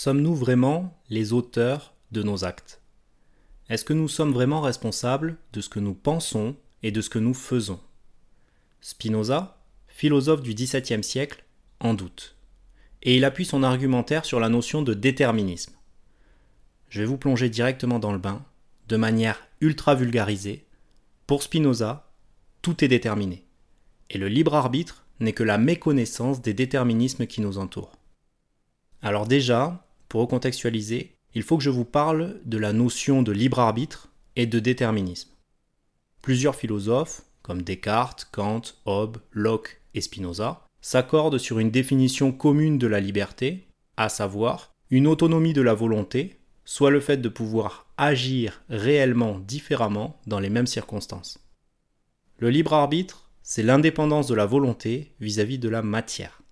Sommes-nous vraiment les auteurs de nos actes? Est-ce que nous sommes vraiment responsables de ce que nous pensons et de ce que nous faisons? Spinoza, philosophe du XVIIe siècle, en doute. Et il appuie son argumentaire sur la notion de déterminisme. Je vais vous plonger directement dans le bain, de manière ultra vulgarisée. Pour Spinoza, tout est déterminé. Et le libre arbitre n'est que la méconnaissance des déterminismes qui nous entourent. Alors déjà, pour recontextualiser, il faut que je vous parle de la notion de libre arbitre et de déterminisme. Plusieurs philosophes, comme Descartes, Kant, Hobbes, Locke et Spinoza, s'accordent sur une définition commune de la liberté, à savoir une autonomie de la volonté, soit le fait de pouvoir agir réellement différemment dans les mêmes circonstances. Le libre arbitre, c'est l'indépendance de la volonté vis-à-vis de la matière.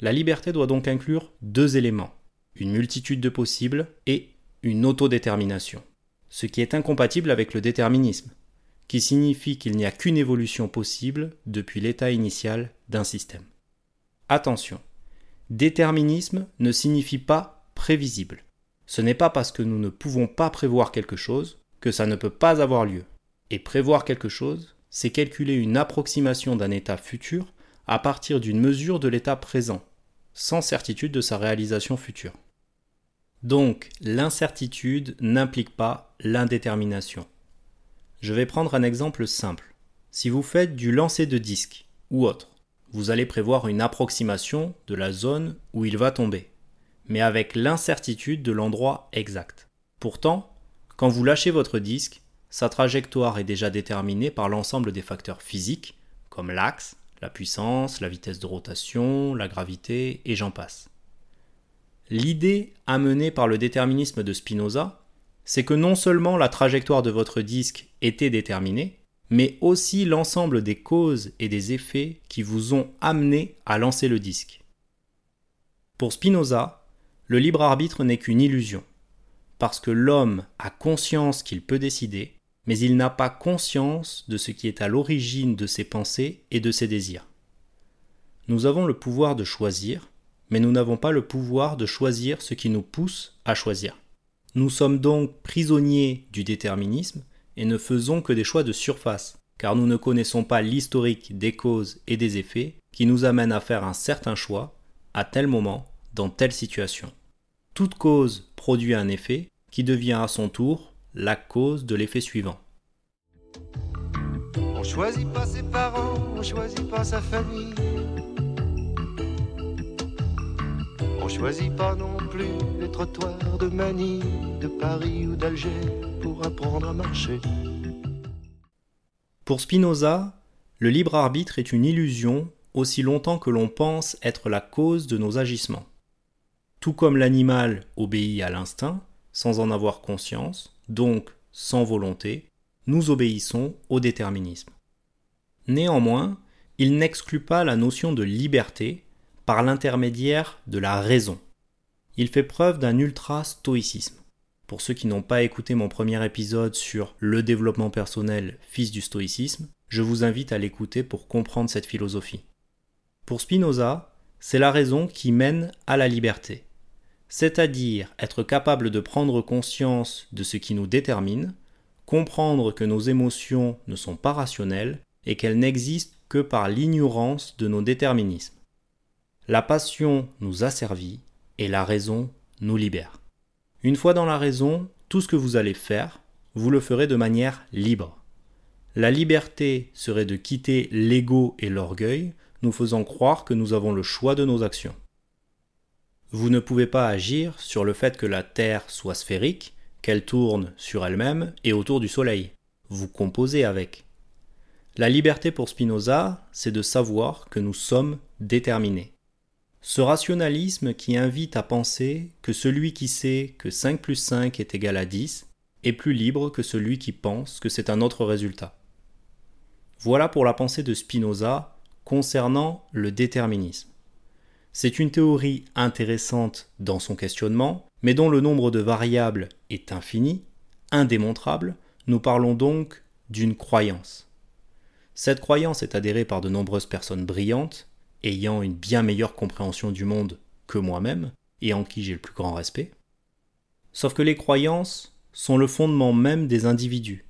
La liberté doit donc inclure deux éléments, une multitude de possibles et une autodétermination, ce qui est incompatible avec le déterminisme, qui signifie qu'il n'y a qu'une évolution possible depuis l'état initial d'un système. Attention, déterminisme ne signifie pas prévisible. Ce n'est pas parce que nous ne pouvons pas prévoir quelque chose que ça ne peut pas avoir lieu. Et prévoir quelque chose, c'est calculer une approximation d'un état futur à partir d'une mesure de l'état présent, sans certitude de sa réalisation future. Donc, l'incertitude n'implique pas l'indétermination. Je vais prendre un exemple simple. Si vous faites du lancer de disque ou autre, vous allez prévoir une approximation de la zone où il va tomber, mais avec l'incertitude de l'endroit exact. Pourtant, quand vous lâchez votre disque, sa trajectoire est déjà déterminée par l'ensemble des facteurs physiques, comme l'axe, la puissance, la vitesse de rotation, la gravité, et j'en passe. L'idée amenée par le déterminisme de Spinoza, c'est que non seulement la trajectoire de votre disque était déterminée, mais aussi l'ensemble des causes et des effets qui vous ont amené à lancer le disque. Pour Spinoza, le libre arbitre n'est qu'une illusion, parce que l'homme a conscience qu'il peut décider, mais il n'a pas conscience de ce qui est à l'origine de ses pensées et de ses désirs. Nous avons le pouvoir de choisir, mais nous n'avons pas le pouvoir de choisir ce qui nous pousse à choisir. Nous sommes donc prisonniers du déterminisme et ne faisons que des choix de surface, car nous ne connaissons pas l'historique des causes et des effets qui nous amènent à faire un certain choix à tel moment, dans telle situation. Toute cause produit un effet qui devient à son tour la cause de l'effet suivant. On choisit pas ses parents, on choisit pas sa famille. Pas non plus les trottoirs de Manille, de Paris ou d'Alger pour apprendre à marcher. Pour Spinoza, le libre arbitre est une illusion aussi longtemps que l'on pense être la cause de nos agissements. Tout comme l'animal obéit à l'instinct, sans en avoir conscience, donc sans volonté, nous obéissons au déterminisme. Néanmoins, il n'exclut pas la notion de liberté par l'intermédiaire de la raison. Il fait preuve d'un ultra-stoïcisme. Pour ceux qui n'ont pas écouté mon premier épisode sur le développement personnel, fils du stoïcisme, je vous invite à l'écouter pour comprendre cette philosophie. Pour Spinoza, c'est la raison qui mène à la liberté c'est-à-dire être capable de prendre conscience de ce qui nous détermine, comprendre que nos émotions ne sont pas rationnelles et qu'elles n'existent que par l'ignorance de nos déterminismes. La passion nous asservit et la raison nous libère. Une fois dans la raison, tout ce que vous allez faire, vous le ferez de manière libre. La liberté serait de quitter l'ego et l'orgueil, nous faisant croire que nous avons le choix de nos actions. Vous ne pouvez pas agir sur le fait que la Terre soit sphérique, qu'elle tourne sur elle-même et autour du Soleil. Vous composez avec. La liberté pour Spinoza, c'est de savoir que nous sommes déterminés. Ce rationalisme qui invite à penser que celui qui sait que 5 plus 5 est égal à 10 est plus libre que celui qui pense que c'est un autre résultat. Voilà pour la pensée de Spinoza concernant le déterminisme. C'est une théorie intéressante dans son questionnement, mais dont le nombre de variables est infini, indémontrable, nous parlons donc d'une croyance. Cette croyance est adhérée par de nombreuses personnes brillantes, ayant une bien meilleure compréhension du monde que moi-même, et en qui j'ai le plus grand respect. Sauf que les croyances sont le fondement même des individus.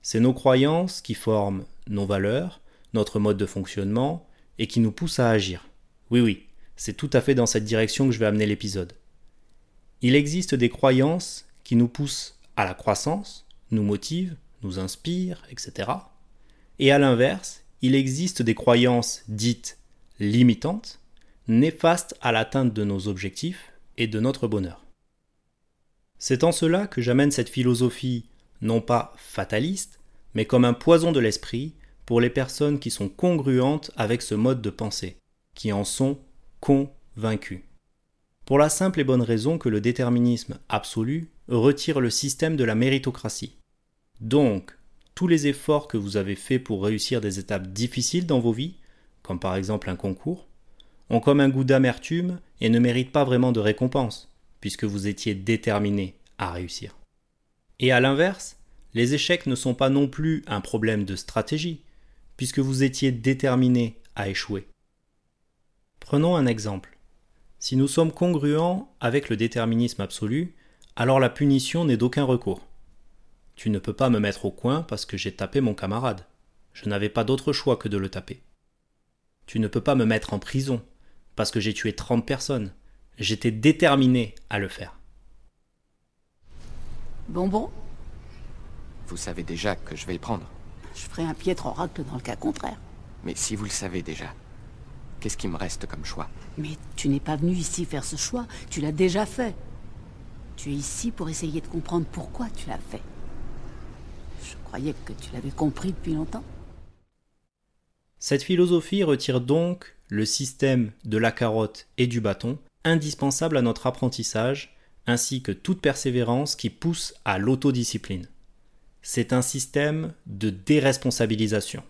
C'est nos croyances qui forment nos valeurs, notre mode de fonctionnement, et qui nous poussent à agir. Oui, oui, c'est tout à fait dans cette direction que je vais amener l'épisode. Il existe des croyances qui nous poussent à la croissance, nous motivent, nous inspirent, etc. Et à l'inverse, il existe des croyances dites limitantes, néfastes à l'atteinte de nos objectifs et de notre bonheur. C'est en cela que j'amène cette philosophie non pas fataliste, mais comme un poison de l'esprit pour les personnes qui sont congruentes avec ce mode de pensée, qui en sont convaincues. Pour la simple et bonne raison que le déterminisme absolu retire le système de la méritocratie. Donc, tous les efforts que vous avez faits pour réussir des étapes difficiles dans vos vies, par exemple un concours, ont comme un goût d'amertume et ne méritent pas vraiment de récompense, puisque vous étiez déterminé à réussir. Et à l'inverse, les échecs ne sont pas non plus un problème de stratégie, puisque vous étiez déterminé à échouer. Prenons un exemple. Si nous sommes congruents avec le déterminisme absolu, alors la punition n'est d'aucun recours. Tu ne peux pas me mettre au coin parce que j'ai tapé mon camarade. Je n'avais pas d'autre choix que de le taper. Tu ne peux pas me mettre en prison parce que j'ai tué 30 personnes. J'étais déterminé à le faire. Bonbon? Vous savez déjà que je vais le prendre. Je ferai un piètre oracle dans le cas contraire. Mais si vous le savez déjà, qu'est-ce qui me reste comme choix? Mais tu n'es pas venu ici faire ce choix, tu l'as déjà fait. Tu es ici pour essayer de comprendre pourquoi tu l'as fait. Je croyais que tu l'avais compris depuis longtemps. Cette philosophie retire donc le système de la carotte et du bâton, indispensable à notre apprentissage, ainsi que toute persévérance qui pousse à l'autodiscipline. C'est un système de déresponsabilisation.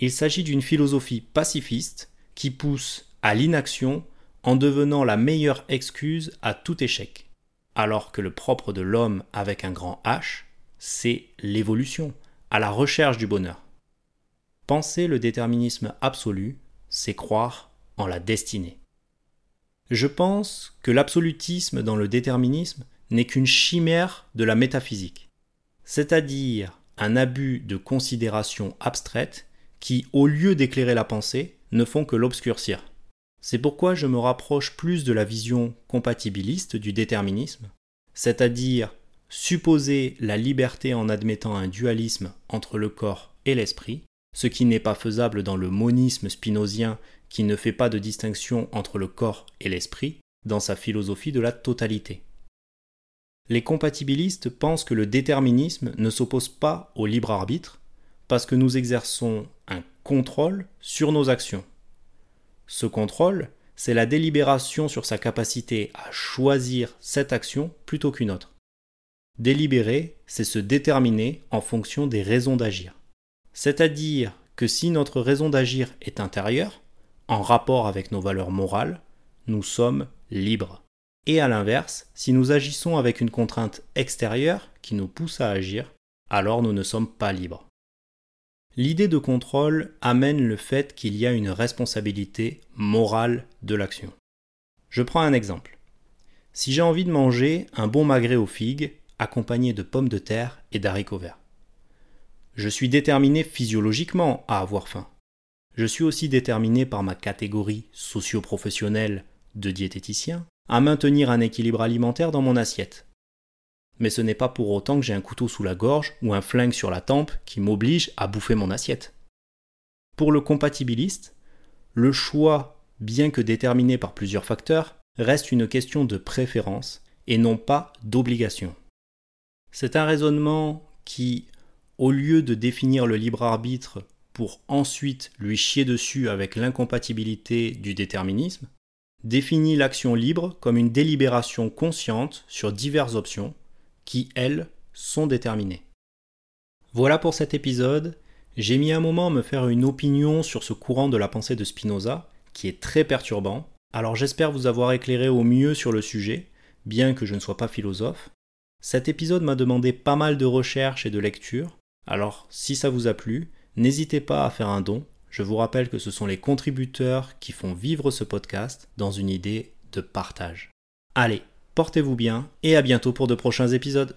Il s'agit d'une philosophie pacifiste qui pousse à l'inaction en devenant la meilleure excuse à tout échec, alors que le propre de l'homme avec un grand H, c'est l'évolution, à la recherche du bonheur. Penser le déterminisme absolu, c'est croire en la destinée. Je pense que l'absolutisme dans le déterminisme n'est qu'une chimère de la métaphysique, c'est-à-dire un abus de considération abstraite qui, au lieu d'éclairer la pensée, ne font que l'obscurcir. C'est pourquoi je me rapproche plus de la vision compatibiliste du déterminisme, c'est-à-dire supposer la liberté en admettant un dualisme entre le corps et l'esprit, ce qui n'est pas faisable dans le monisme spinozien qui ne fait pas de distinction entre le corps et l'esprit dans sa philosophie de la totalité. Les compatibilistes pensent que le déterminisme ne s'oppose pas au libre arbitre parce que nous exerçons un contrôle sur nos actions. Ce contrôle, c'est la délibération sur sa capacité à choisir cette action plutôt qu'une autre. Délibérer, c'est se déterminer en fonction des raisons d'agir. C'est-à-dire que si notre raison d'agir est intérieure, en rapport avec nos valeurs morales, nous sommes libres. Et à l'inverse, si nous agissons avec une contrainte extérieure qui nous pousse à agir, alors nous ne sommes pas libres. L'idée de contrôle amène le fait qu'il y a une responsabilité morale de l'action. Je prends un exemple. Si j'ai envie de manger un bon magret aux figues accompagné de pommes de terre et d'haricots verts, je suis déterminé physiologiquement à avoir faim. Je suis aussi déterminé par ma catégorie socio-professionnelle de diététicien à maintenir un équilibre alimentaire dans mon assiette. Mais ce n'est pas pour autant que j'ai un couteau sous la gorge ou un flingue sur la tempe qui m'oblige à bouffer mon assiette. Pour le compatibiliste, le choix, bien que déterminé par plusieurs facteurs, reste une question de préférence et non pas d'obligation. C'est un raisonnement qui, au lieu de définir le libre arbitre pour ensuite lui chier dessus avec l'incompatibilité du déterminisme, définit l'action libre comme une délibération consciente sur diverses options qui, elles, sont déterminées. Voilà pour cet épisode. J'ai mis un moment à me faire une opinion sur ce courant de la pensée de Spinoza, qui est très perturbant, alors j'espère vous avoir éclairé au mieux sur le sujet, bien que je ne sois pas philosophe. Cet épisode m'a demandé pas mal de recherches et de lectures, alors, si ça vous a plu, n'hésitez pas à faire un don. Je vous rappelle que ce sont les contributeurs qui font vivre ce podcast dans une idée de partage. Allez, portez-vous bien et à bientôt pour de prochains épisodes.